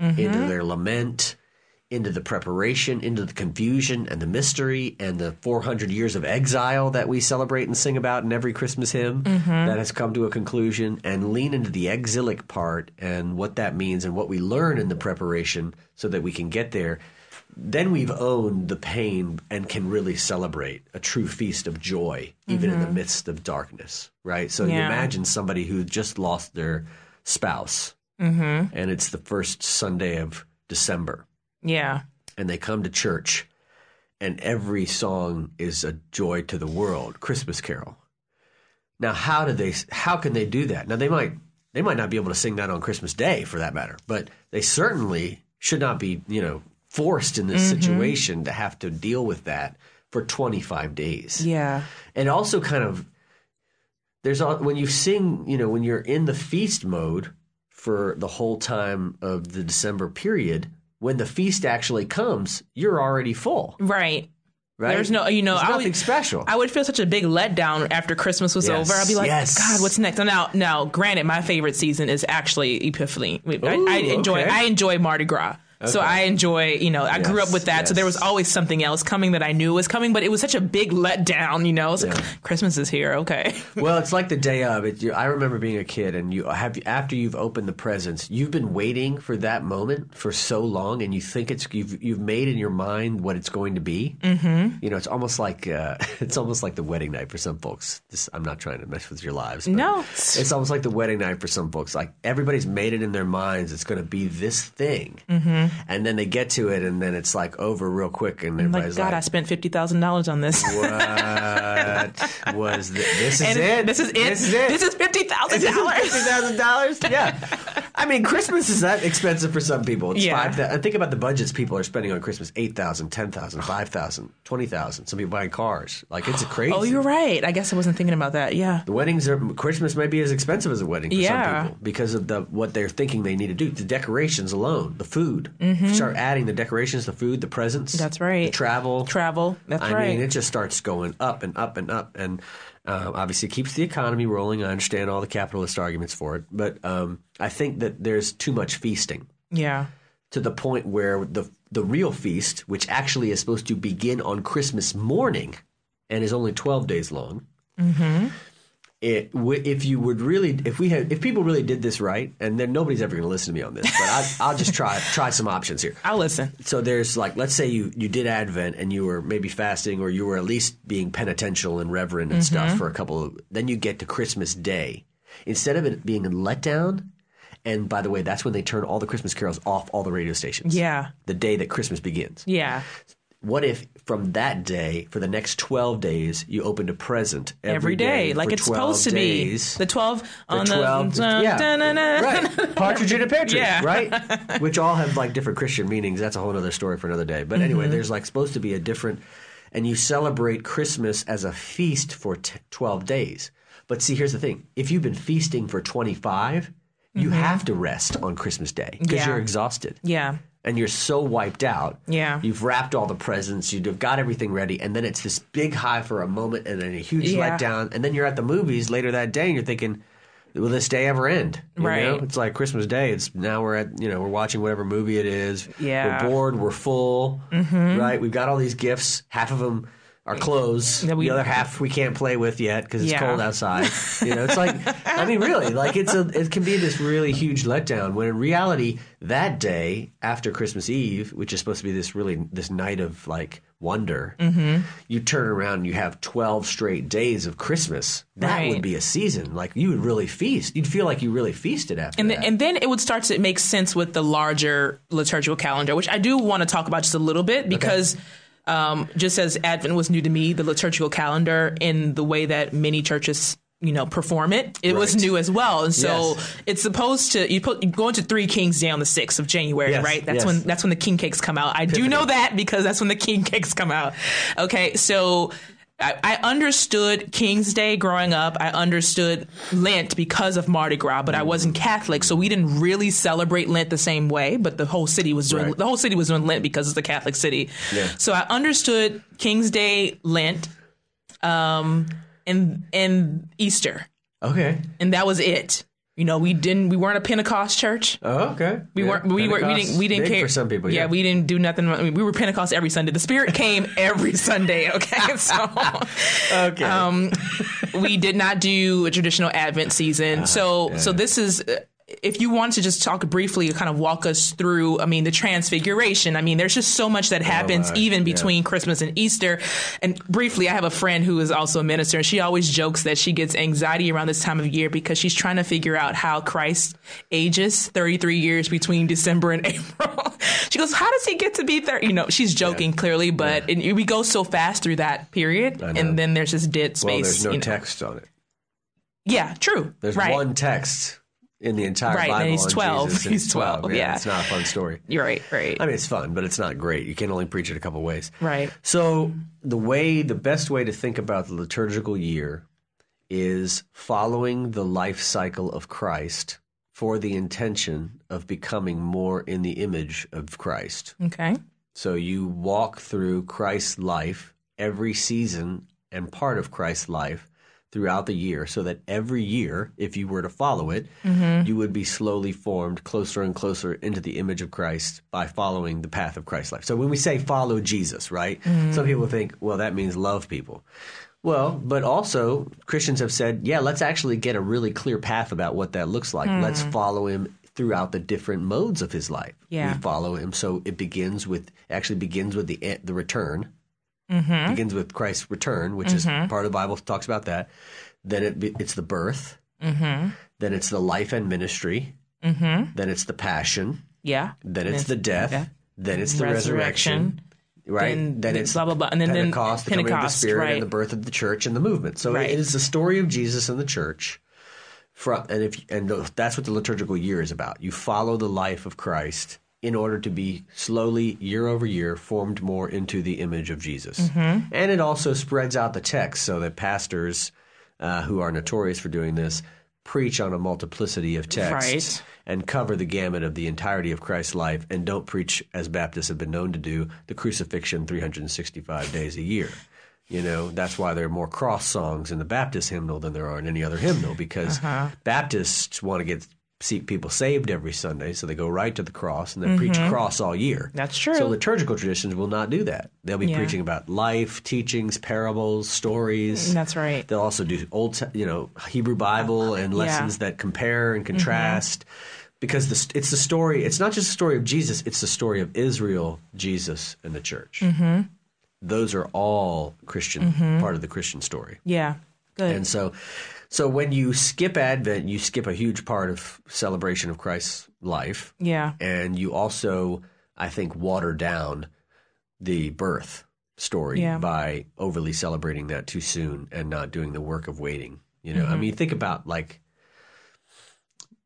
mm-hmm. into their lament, into the preparation, into the confusion and the mystery and the 400 years of exile that we celebrate and sing about in every Christmas hymn mm-hmm. that has come to a conclusion, and lean into the exilic part and what that means and what we learn in the preparation so that we can get there. Then we've owned the pain and can really celebrate a true feast of joy, even in the mm-hmm. midst of darkness, right? So you imagine somebody who just lost their spouse mm-hmm. and it's the first Sunday of December, Yeah. and they come to church, and every song is a joy to the world, Christmas carol. Now, how do they? How can they do that? Now, they might they might not be able to sing that on Christmas Day, for that matter, but they certainly should not be, you know, forced in this mm-hmm. situation to have to deal with that for 25 days Yeah. and also kind of there's all when you sing you know when you're in the feast mode for the whole time of the december period when the feast actually comes you're already full Right. right There's no, you know, There's I nothing would, special I would feel such a big letdown after Christmas was Yes, over. I'd be like, yes. God, what's next? Now, now, granted, my favorite season is actually Epiphany. I, I enjoy, okay. I enjoy Mardi Gras. So I enjoy, you know, I grew up with that. So there was always something else coming that I knew was coming, but it was such a big letdown, you know. It's like, Christmas is here, okay. well it's like the day of it you, i remember being a kid and you have after you've opened the presents you've been waiting for that moment for so long and you think it's you've you've made in your mind what it's going to be mm-hmm. you know it's almost like uh, it's almost like the wedding night for some folks this, i'm not trying to mess with your lives but No. it's almost like the wedding night for some folks like everybody's made it in their minds it's going to be this thing mm-hmm. Mm-hmm. and then they get to it and then it's like over real quick and everybody's Like, God, like, I spent fifty thousand dollars on this. what was this? This is And it. This is it. This is it. This is fifty thousand Fifty dollars. thousand dollars. Yeah, I mean, Christmas is that expensive for some people. It's Yeah. five. And think about the budgets people are spending on Christmas: eight thousand, ten thousand, five thousand, twenty thousand. Some people buying cars. Like it's a crazy. Oh, you're right. I guess I wasn't thinking about that. Yeah. The weddings are Christmas may be as expensive as a wedding for Yeah. some people because of the what they're thinking they need to do. The decorations alone, the food. Start adding the decorations, the food, the presents. Mm-hmm. That's right. The travel. Travel. That's I right. I mean, it just starts going up and up and up, and uh, obviously keeps the economy rolling. I understand all the capitalist arguments for it, but um, I think that there's too much feasting yeah. to the point where the the real feast, which actually is supposed to begin on Christmas morning and is only twelve days long. It w- if you would really if we had if people really did this right, and then nobody's ever going to listen to me on this, but I, I'll just try try some options here I'll listen. so there's like let's say you you did advent and you were maybe fasting or you were at least being penitential and reverent and stuff mm-hmm. for a couple of then you get to christmas day instead of it being a letdown and by the way that's when they turn all the christmas carols off all the radio stations Yeah. the day that christmas begins Yeah. What if from that day for the next 12 days you opened a present Every day, for like it's 12 supposed to days. be. The 12 on the. 12 yeah. da-na-na. right partridge in a pear tree Yeah. right which all have like different christian meanings that's a whole other story for another day but Mm-hmm. anyway there's like supposed to be a different and you celebrate christmas as a feast for t- 12 days but see here's the thing if you've been feasting for 25 you have to rest on christmas day because Mm-hmm. Yeah. you're exhausted Yeah. And you're so wiped out. Yeah. You've wrapped all the presents, you've got everything ready, and then it's this big high for a moment and then a huge Yeah. letdown. And then you're at the movies later that day and you're thinking, will this day ever end? You Right. know? It's like Christmas Day. It's now we're at, you know, we're watching whatever movie it is. Yeah. We're bored, we're full, mm-hmm. right? We've got all these gifts. Half of them our clothes. That we- the other half we can't play with yet because it's Yeah. cold outside. You know, it's like I mean, really, like it's a it can be this really huge letdown when in reality that day after Christmas Eve, which is supposed to be this really this night of like wonder, Mm-hmm. you turn around and you have twelve straight days of Christmas. That Right. would be a season. Like you would really feast. You'd feel like you really feasted after And, that. th- and then it would start to make sense with the larger liturgical calendar, which I do want to talk about just a little bit because um, just as Advent was new to me, the liturgical calendar in the way that many churches you know perform it it was new as well. And so Yes. it's supposed to you put you go into three kings day on the 6th of january Yes, right? That's yes. when that's when the king cakes come out. I do know that because that's when the king cakes come out. Okay so I, I understood King's Day growing up. I understood Lent because of Mardi Gras, but I wasn't Catholic, so we didn't really celebrate Lent the same way. But the whole city was doing Right. the whole city was doing Lent because it's a Catholic city. Yeah. So I understood King's Day, Lent, um, and and Easter, okay. and that was it. You know, we didn't. We weren't a Pentecost church. Oh, okay. We weren't. We were. We didn't. We didn't care for some people. Yeah, Yeah, we didn't do nothing. I mean, we were Pentecost every Sunday. The Spirit came every Sunday. Okay, so okay. um, we did not do a traditional Advent season. so, so this is. If you want to just talk briefly, kind of walk us through, I mean, the transfiguration. I mean, there's just so much that happens my, even yeah. between Christmas and Easter. And briefly, I have a friend who is also a minister, and she always jokes that she gets anxiety around this time of year because she's trying to figure out how Christ ages 33 years between December and April. she goes, "How does he get to be 30?" You know, she's joking clearly, but and we go so fast through that period, and then there's this dead space. well, there's no you know. text on it. Yeah, true. There's right. one text in the entire Right, Bible. he's on 12. Jesus, He's it's 12, yeah. it's not a fun story. You're right. Right. I mean, it's fun, but it's not great. You can only preach it a couple ways. right. So the way, the best way to think about the liturgical year is following the life cycle of Christ for the intention of becoming more in the image of Christ. Okay. So you walk through Christ's life every season and part of Christ's life throughout the year so that every year, if you were to follow it, mm-hmm. you would be slowly formed closer and closer into the image of Christ by following the path of Christ's life. So when we say follow Jesus, right? Mm-hmm. Some people think, well, that means love people. Well, but also Christians have said, yeah, let's actually get a really clear path about what that looks like. Hmm. Let's follow him throughout the different modes of his life. Yeah. We follow him. So it begins with actually begins with the the return. Mm-hmm. Begins with Christ's return, which is part of the Bible talks about that. Then it be, it's the birth. Mm-hmm. Then it's the life and ministry. Mm-hmm. Then it's the passion. Yeah. Then it's the death. death. Then it's the Resurrection. resurrection. Right. Then Then, it's blah, blah, blah. And then- then Pentecost, the coming of the Pentecost, Spirit, right. and the birth of the church and the movement. So Right. it is the story of Jesus and the church. From and if and that's what the liturgical year is about. You follow the life of Christ in order to be slowly year over year formed more into the image of Jesus. Mm-hmm. And it also spreads out the text so that pastors uh, who are notorious for doing this preach on a multiplicity of texts Right. and cover the gamut of the entirety of Christ's life and don't preach as Baptists have been known to do the crucifixion 365 days a year. You know, that's why there are more cross songs in the Baptist hymnal than there are in any other hymnal because Uh-huh. Baptists want to get see people saved every Sunday, so they go right to the cross and then preach cross all year. Mm-hmm. That's true. So liturgical traditions will not do that. They'll be Yeah. preaching about life, teachings, parables, stories. That's right. They'll also do old, you know, Hebrew Bible and lessons that compare and contrast. Because the, it's the story. It's not just the story of Jesus. It's the story of Israel, Jesus, and the church. Mm-hmm. Those are all Christian, part of the Christian story. Yeah. Good. And so, so when you skip Advent, you skip a huge part of celebration of Christ's life, yeah. and you also, I think, water down the birth story Yeah. by overly celebrating that too soon and not doing the work of waiting. You know, I mm-hmm. mean, think about like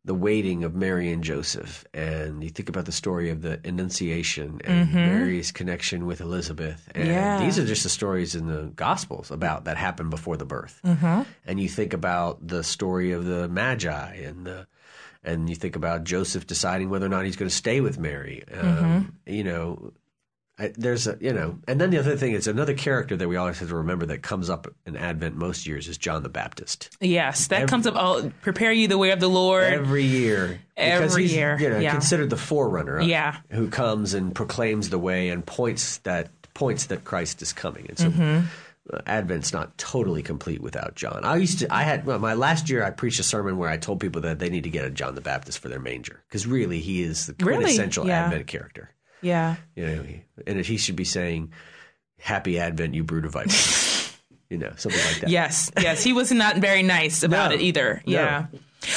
the waiting of Mary and Joseph, and you think about the story of the Annunciation and mm-hmm. Mary's connection with Elizabeth, and Yeah. these are just the stories in the Gospels about that happened before the birth. Mm-hmm. And you think about the story of the Magi and the and you think about Joseph deciding whether or not he's going to stay with Mary. Mm-hmm. Um, You know, I, there's a you know, and then the other thing is another character that we always have to remember that comes up in Advent most years is John the Baptist. Yes. That comes up. Oh, prepare you the way of the Lord. Every year, because Every he's, year, you know, yeah. considered the forerunner, Yeah. who comes and proclaims the way and points that points that Christ is coming. And so, Mm-hmm. uh, Advent's not totally complete without John. I used to, I had, well, my last year I preached a sermon where I told people that they need to get a John the Baptist for their manger because really he is the Really? quintessential Yeah. Advent character. Yeah. You know, and he should be saying, "Happy Advent, you brood of vipers." you know, something like that. Yes, yes, he was not very nice about No. it either. No. Yeah.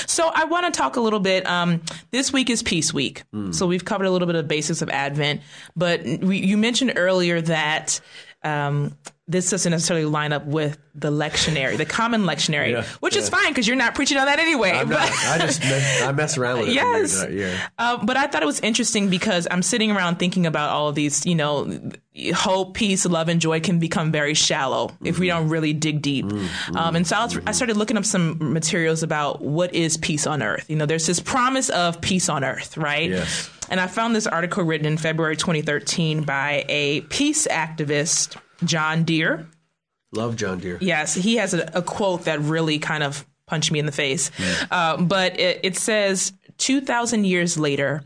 So I want to talk a little bit. Um, this week is Peace Week, Hmm. so we've covered a little bit of basics of Advent. But we, you mentioned earlier that um, this doesn't necessarily line up with the lectionary, the common lectionary, Yeah, which is fine because you're not preaching on that anyway. I'm but- not, I just mess, I mess around with it. Yes. Um, but I thought it was interesting because I'm sitting around thinking about all of these, you know, hope, peace, love, and joy can become very shallow if we don't really dig deep. Um, and so I, was, I started looking up some materials about what is peace on earth. You know, there's this promise of peace on earth, right? Yes. And I found this article written in February 2013 by a peace activist, John Dear. Love John Dear. Yes, he has a, a quote that really kind of punched me in the face. Uh, but it, it says 2,000 years later,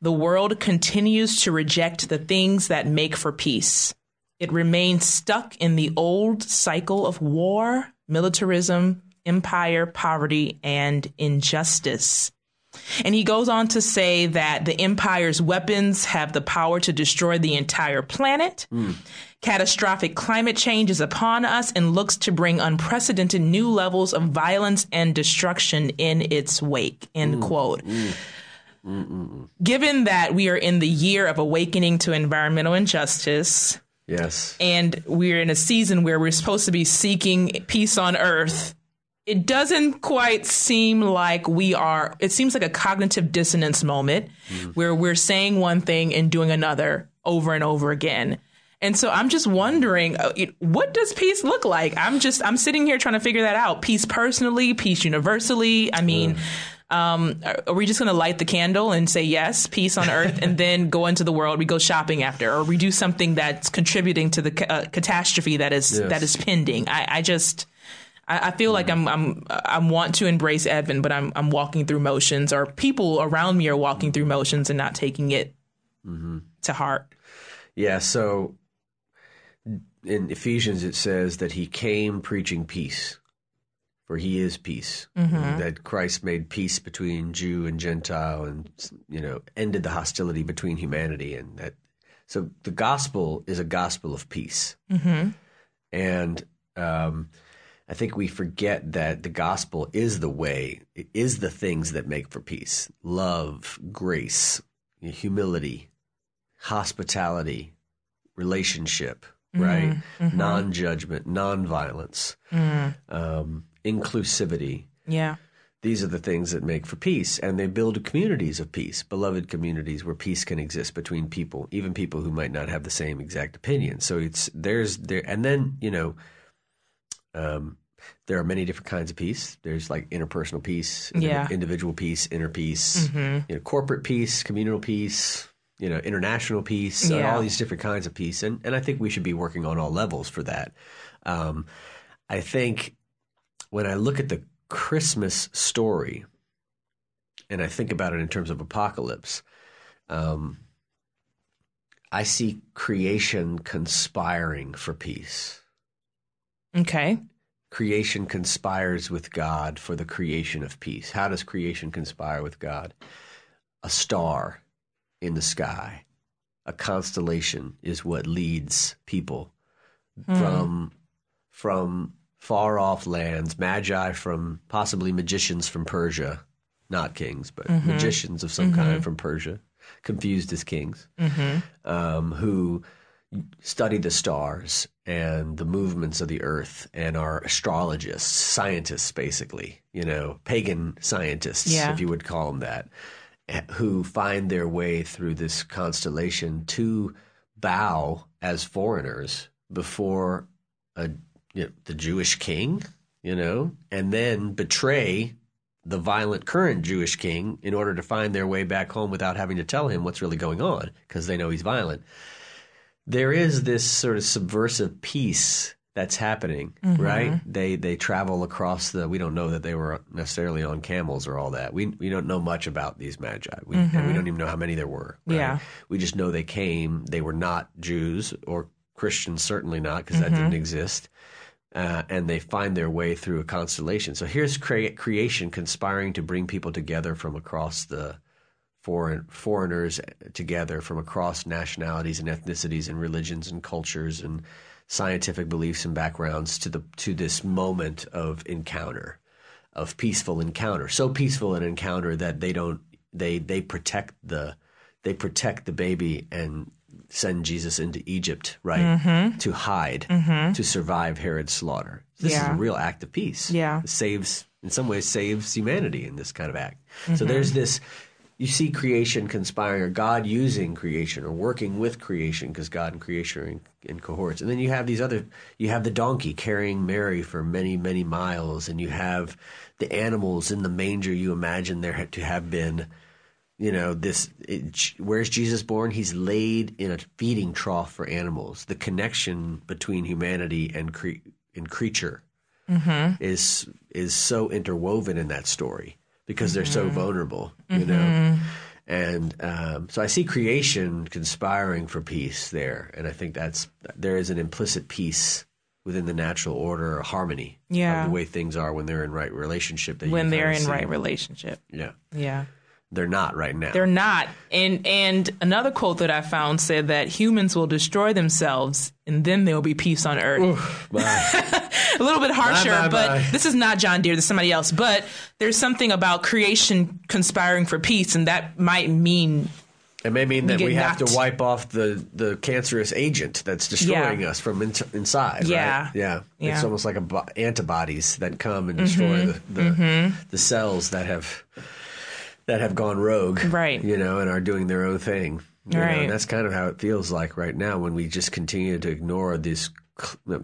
the world continues to reject the things that make for peace. It remains stuck in the old cycle of war, militarism, empire, poverty, and injustice. And he goes on to say that the empire's weapons have the power to destroy the entire planet. Hmm. Catastrophic climate change is upon us and looks to bring unprecedented new levels of violence and destruction in its wake. End hmm. quote. Hmm. Given that we are in the year of awakening to environmental injustice, Yes. and we're in a season where we're supposed to be seeking peace on earth it doesn't quite seem like we are it seems like a cognitive dissonance moment where we're saying one thing and doing another over and over again and so i'm just wondering uh, what does peace look like i'm just i'm sitting here trying to figure that out peace personally peace universally i mean um, are are we just going to light the candle and say yes, peace on earth, and then go into the world? We go shopping after, or we do something that's contributing to the ca- uh, catastrophe that is Yes. that is pending. I, I just, I, I feel like mm. I'm, I'm, I want to embrace Advent, but I'm, I'm walking through motions, or people around me are walking through motions and not taking it mm-hmm. to heart. Yeah, so in Ephesians it says that he came preaching peace, for he is peace. Mm-hmm. That Christ made peace between Jew and Gentile and you know, ended the hostility between humanity and that so the gospel is a gospel of peace. Mm-hmm. And um I think we forget that the gospel is the way, it is the things that make for peace. Love, grace, humility, hospitality, relationship, right? Non judgment, non violence, um, inclusivity. Yeah. These are the things that make for peace, and they build communities of peace, beloved communities where peace can exist between people, even people who might not have the same exact opinion. So it's there's there, and then you know, um, there are many different kinds of peace. There's like interpersonal peace, Yeah. individual peace, inner peace, you know, corporate peace, communal peace, you know, international peace, uh, Yeah. all these different kinds of peace, and and I think we should be working on all levels for that. Um, I think when I look at the Christmas story, and I think about it in terms of apocalypse, um, I see creation conspiring for peace. Okay. Creation conspires with God for the creation of peace. How does creation conspire with God? A star in the sky, a constellation is what leads people hmm. from from far off lands, magi from possibly magicians from Persia, not kings, but mm-hmm. magicians of some mm-hmm. kind from Persia, confused as kings, mm-hmm. um, who study the stars and the movements of the earth and are astrologists, scientists, basically, you know, pagan scientists, Yeah. if you would call them that, eh, who find their way through this constellation to bow as foreigners before a, you know, the Jewish king, you know, and then betray the violent current Jewish king in order to find their way back home without having to tell him what's really going on because they know he's violent. There is this sort of subversive peace that's happening, mm-hmm. right? They they travel across the. We don't know that they were necessarily on camels or all that. We we don't know much about these magi, we, and we mm-hmm. don't even know how many there were. right? Yeah. we just know they came. They were not Jews or Christians certainly not, because that didn't mm-hmm. exist. Uh, and they find their way through a constellation. So here's crea- creation conspiring to bring people together from across the foreign foreigners together from across nationalities and ethnicities and religions and cultures and scientific beliefs and backgrounds to the to this moment of encounter, of peaceful encounter. So peaceful an encounter that they don't they they protect the they protect the baby and send Jesus into Egypt, right, mm-hmm. to hide, mm-hmm. to survive Herod's slaughter. This is a real act of peace. Yeah. It saves, in some ways, saves humanity in this kind of act. So mm-hmm. there's this. You see creation conspiring, or God using creation, or working with creation, because God and creation are in, in cohorts. And then you have these other. You have the donkey carrying Mary for many, many miles, and you have the animals in the manger. You imagine there to have been you know this it, where's jesus born he's laid in a feeding trough for animals the connection between humanity and cre- and creature mm-hmm. is is so interwoven in that story because they're so vulnerable you know and um, so i see creation conspiring for peace there and i think that's there is an implicit peace within the natural order or harmony Yeah. of the way things are when they're in right relationship that you when they're in see. right relationship. yeah Yeah. They're not right now They're not. And and another quote that I found said that humans will destroy themselves and then there will be peace on earth. A little bit harsher, Bye, bye, but bye. this is not John Dear, this is somebody else. But there's something about creation conspiring for peace, and that might mean It may mean that get we have knocked- to wipe off the, the cancerous agent that's destroying us from in, inside. Yeah. right? yeah, It's Yeah. Mm-hmm. almost like bo- antibodies that come and destroy the the, the cells that have that have gone rogue, Right. You know, and are doing their own thing. Know, Right. and that's kind of how it feels like right now when we just continue to ignore these.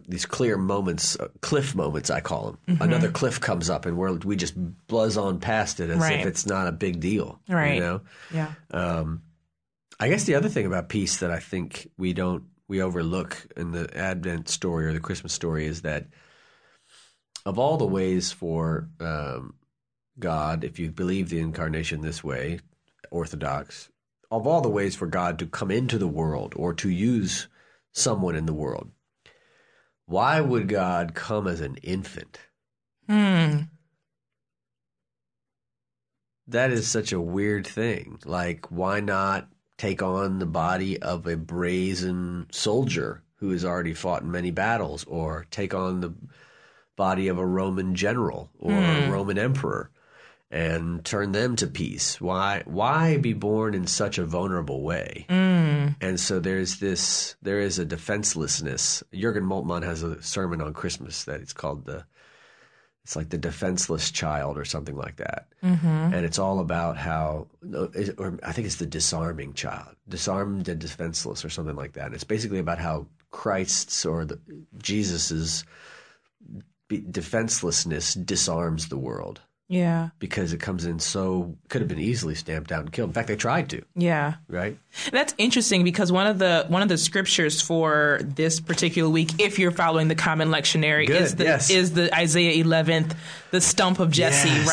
These clear moments, uh, cliff moments, I call them. Mm-hmm. Another cliff comes up, and we're, we just buzz on past it as Right. if it's not a big deal. Right. You know, yeah. I guess the other thing about peace that I think we don't we overlook in the Advent story or the Christmas story is that of all the ways for um, God, if you believe the incarnation this way, Orthodox, of all the ways for God to come into the world or to use someone in the world, why would God come as an infant? Hmm. That is such a weird thing. Like, why not take on the body of a brazen soldier who has already fought in many battles, or take on the body of a Roman general or a Roman emperor and turn them to peace? Why? Why be born in such a vulnerable way? And so there's this, there is a defenselessness. Jurgen Moltmann has a sermon on Christmas that it's called the it's like the defenseless child or something like that. Mm-hmm. And it's all about how, or I think it's the disarming child, disarmed and defenseless or something like that. And it's basically about how Christ's or the, Jesus's defenselessness disarms the world Yeah. because it comes in so could have been easily stamped out and killed. In fact, they tried to, Yeah. right? That's interesting because one of the one of the scriptures for this particular week, if you're following the common lectionary, Good, is the yes. is the Isaiah 11th, the stump of Jesse, Yes.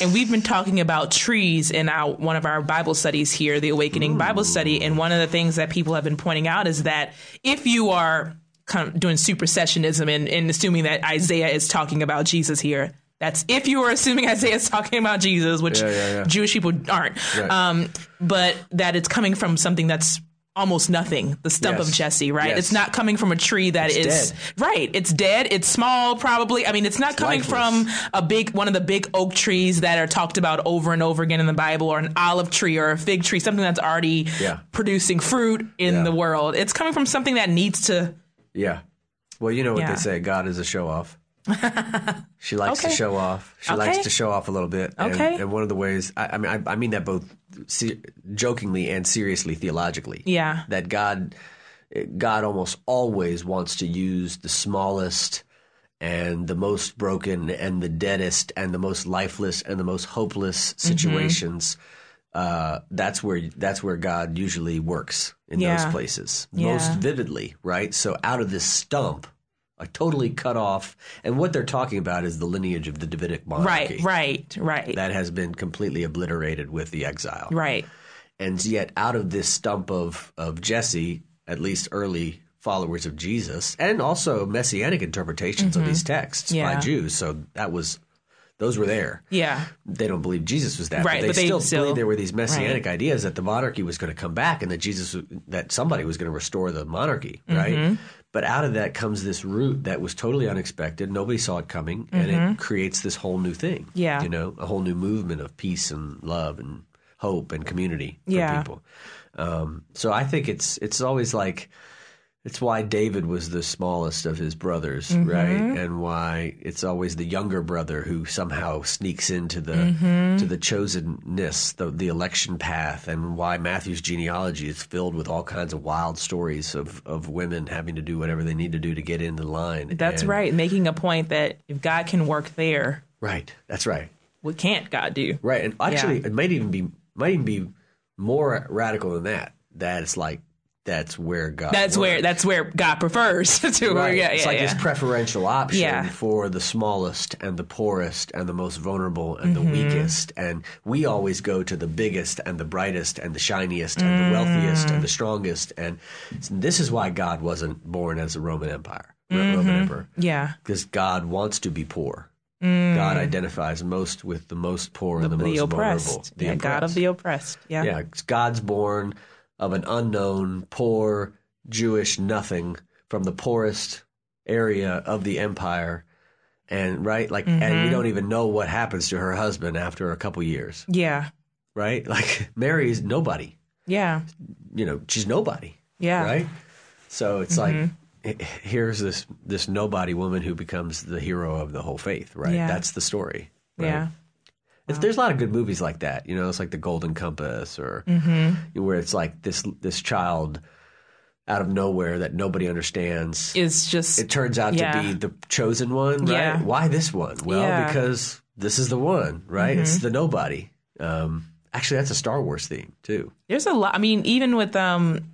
right? And we've been talking about trees in our one of our Bible studies here, the Awakening Bible Study, and one of the things that people have been pointing out is that if you are kind of doing supersessionism and, and assuming that Isaiah is talking about Jesus here. That's if you are assuming Isaiah is talking about Jesus, which Yeah, yeah, yeah. Jewish people aren't. Right. Um, but that it's coming from something that's almost nothing, the stump Yes. of Jesse, right? Yes. It's not coming from a tree that is It's dead. right. It's dead. It's small, probably. I mean, it's not coming lifeless. from a big one of the big oak trees that are talked about over and over again in the Bible, or an olive tree, or a fig tree, something that's already Yeah. producing fruit in Yeah. the world. It's coming from something that needs to. Yeah. Well, you know what Yeah. they say God is a show off. She likes to show off. She Okay. likes to show off a little bit. And, Okay. And one of the ways, I, I mean, I, I mean that both se- jokingly and seriously theologically. Yeah. That God, God almost always wants to use the smallest and the most broken and the deadest and the most lifeless and the most hopeless Mm-hmm. situations. Uh, that's where that's where God usually works in Yeah. those places Yeah. most vividly, right? So out of this stump, a totally cut off, and what they're talking about is the lineage of the Davidic monarchy. Right, right, right, That has been completely obliterated with the exile. right. And yet, out of this stump of, of Jesse, at least early followers of Jesus and also messianic interpretations of these texts Mm-hmm. Yeah. by Jews. So that was those were there. Yeah. They don't believe Jesus was that, Right, but they but they still still- believe there were these messianic ideas that the monarchy was going to come back and that Jesus, that somebody was going to restore the monarchy, right? Mm-hmm. But out of that comes this root that was totally unexpected. Nobody saw it coming, and it creates this whole new thing. Mm-hmm. Yeah. you know, a whole new movement of peace and love and hope and community for Yeah. people. Um, so I think it's it's always like it's why David was the smallest of his brothers, Mm-hmm. right? And why it's always the younger brother who somehow sneaks into the Mm-hmm. to the chosenness, the the election path, and why Matthew's genealogy is filled with all kinds of wild stories of of women having to do whatever they need to do to get into line. That's And- right. Making a point that if God can work there, Right. That's right. what can't God do? Right. And actually, Yeah. it might even be might even be more radical than that. That it's like that's where God. That's where that's where God prefers to. Right. Yeah, it's yeah, like yeah. this preferential option Yeah. for the smallest and the poorest and the most vulnerable and Mm-hmm. the weakest. And we always go to the biggest and the brightest and the shiniest and the wealthiest Mm. and the strongest. And this is why God wasn't born as a Roman Empire, Mm-hmm. Roman emperor, yeah. because God wants to be poor. God identifies most with the most poor and the, Mm. The most vulnerable. oppressed. The yeah, God of the oppressed. Yeah. Yeah, God's born of an unknown, poor, Jewish nothing from the poorest area of the empire. And right, like, and Mm-hmm. we don't even know what happens to her husband after a couple years, Yeah. right? Like, mary is nobody. Yeah. You know, she's nobody, Yeah. right? So it's like, here's this this nobody woman who becomes the hero of the whole faith, right? Yeah. That's the story. Right? Yeah. It's, there's a lot of good movies like that. You know, it's like The Golden Compass, or Mm-hmm. where it's like this this child out of nowhere that nobody understands. It's just it turns out yeah. to be the chosen one, right? Yeah. Why this one? Well, Yeah. Mm-hmm. because this is the one, right? It's the nobody. Um, actually, that's a Star Wars theme too. there's a lot. I mean, even with um,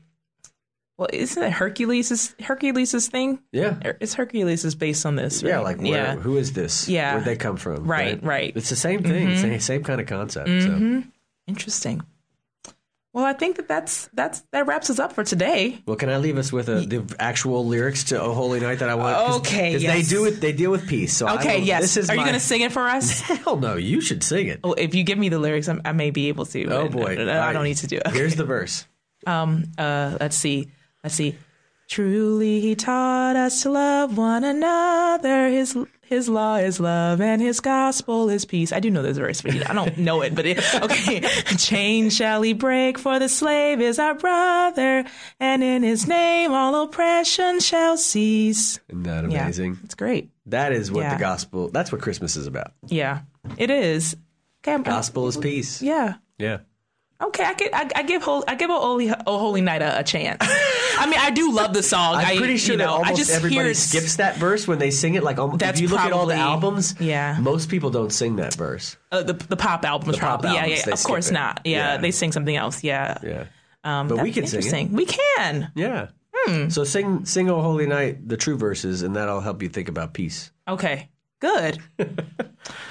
well, isn't it Hercules' Hercules' thing? Yeah. It's Hercules is based on this. Yeah, like where, yeah. who is this? Yeah. Where'd they come from? Right, right. Mm-hmm. It's the same thing, same, same kind of concept. So, Interesting. Well, I think that that's that's that wraps us up for today. well, can I leave us with a, the actual lyrics to "Oh Holy Night" that I want? Cause, Okay, 'cause yes. they do it. They deal with peace. So Okay, yes. This is Are you going to sing it for us? Hell no! You should sing it. well, if you give me the lyrics, I'm, I may be able to. Oh boy! I, I don't need to do it. Here's the verse. Um. Uh. Let's see. Let's see. Truly, he taught us to love one another. His his law is love, and his gospel is peace. I do know this verse, but I don't know it. But it, okay, chain shall he break, for the slave is our brother, and in his name all oppression shall cease. Isn't that Yeah, amazing? it's great. That is what Yeah. the gospel. That's what Christmas is about. Yeah, it is. Okay, Gospel is peace. Yeah. Yeah. Okay, I could, I, I give I give a holy, a holy night a, a chance. I mean, I do love the song. I'm I, pretty sure you know, that almost I just everybody skips that verse when they sing it. Like, almost, That's if you look at all the probably- albums, yeah. most people don't sing that verse. uh, the the pop albums, The pop probably. albums, yeah, they yeah. Of skip course it. not. Yeah, Yeah. they sing something else. Yeah. Yeah, Um, But we can sing it. interesting. We can. yeah. Hmm. So sing, sing "O Holy Night" the true verses, and that'll help you think about peace. Okay. Good.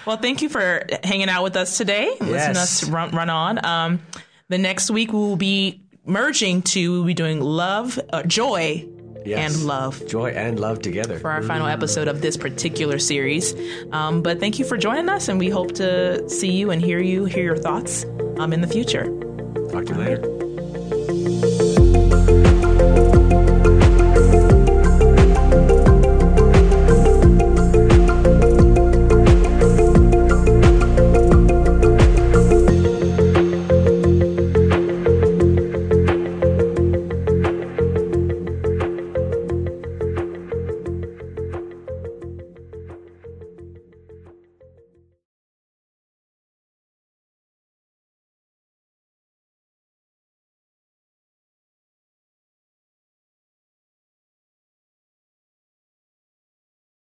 well, thank you for hanging out with us today. and Listening to us run, run on. Um, the next week we will be merging to we'll be doing love, uh, joy, Yes. and love. joy and love together. for our final episode of this particular series. Um, but thank you for joining us, and we hope to see you and hear you, hear your thoughts um, in the future. Talk to you later.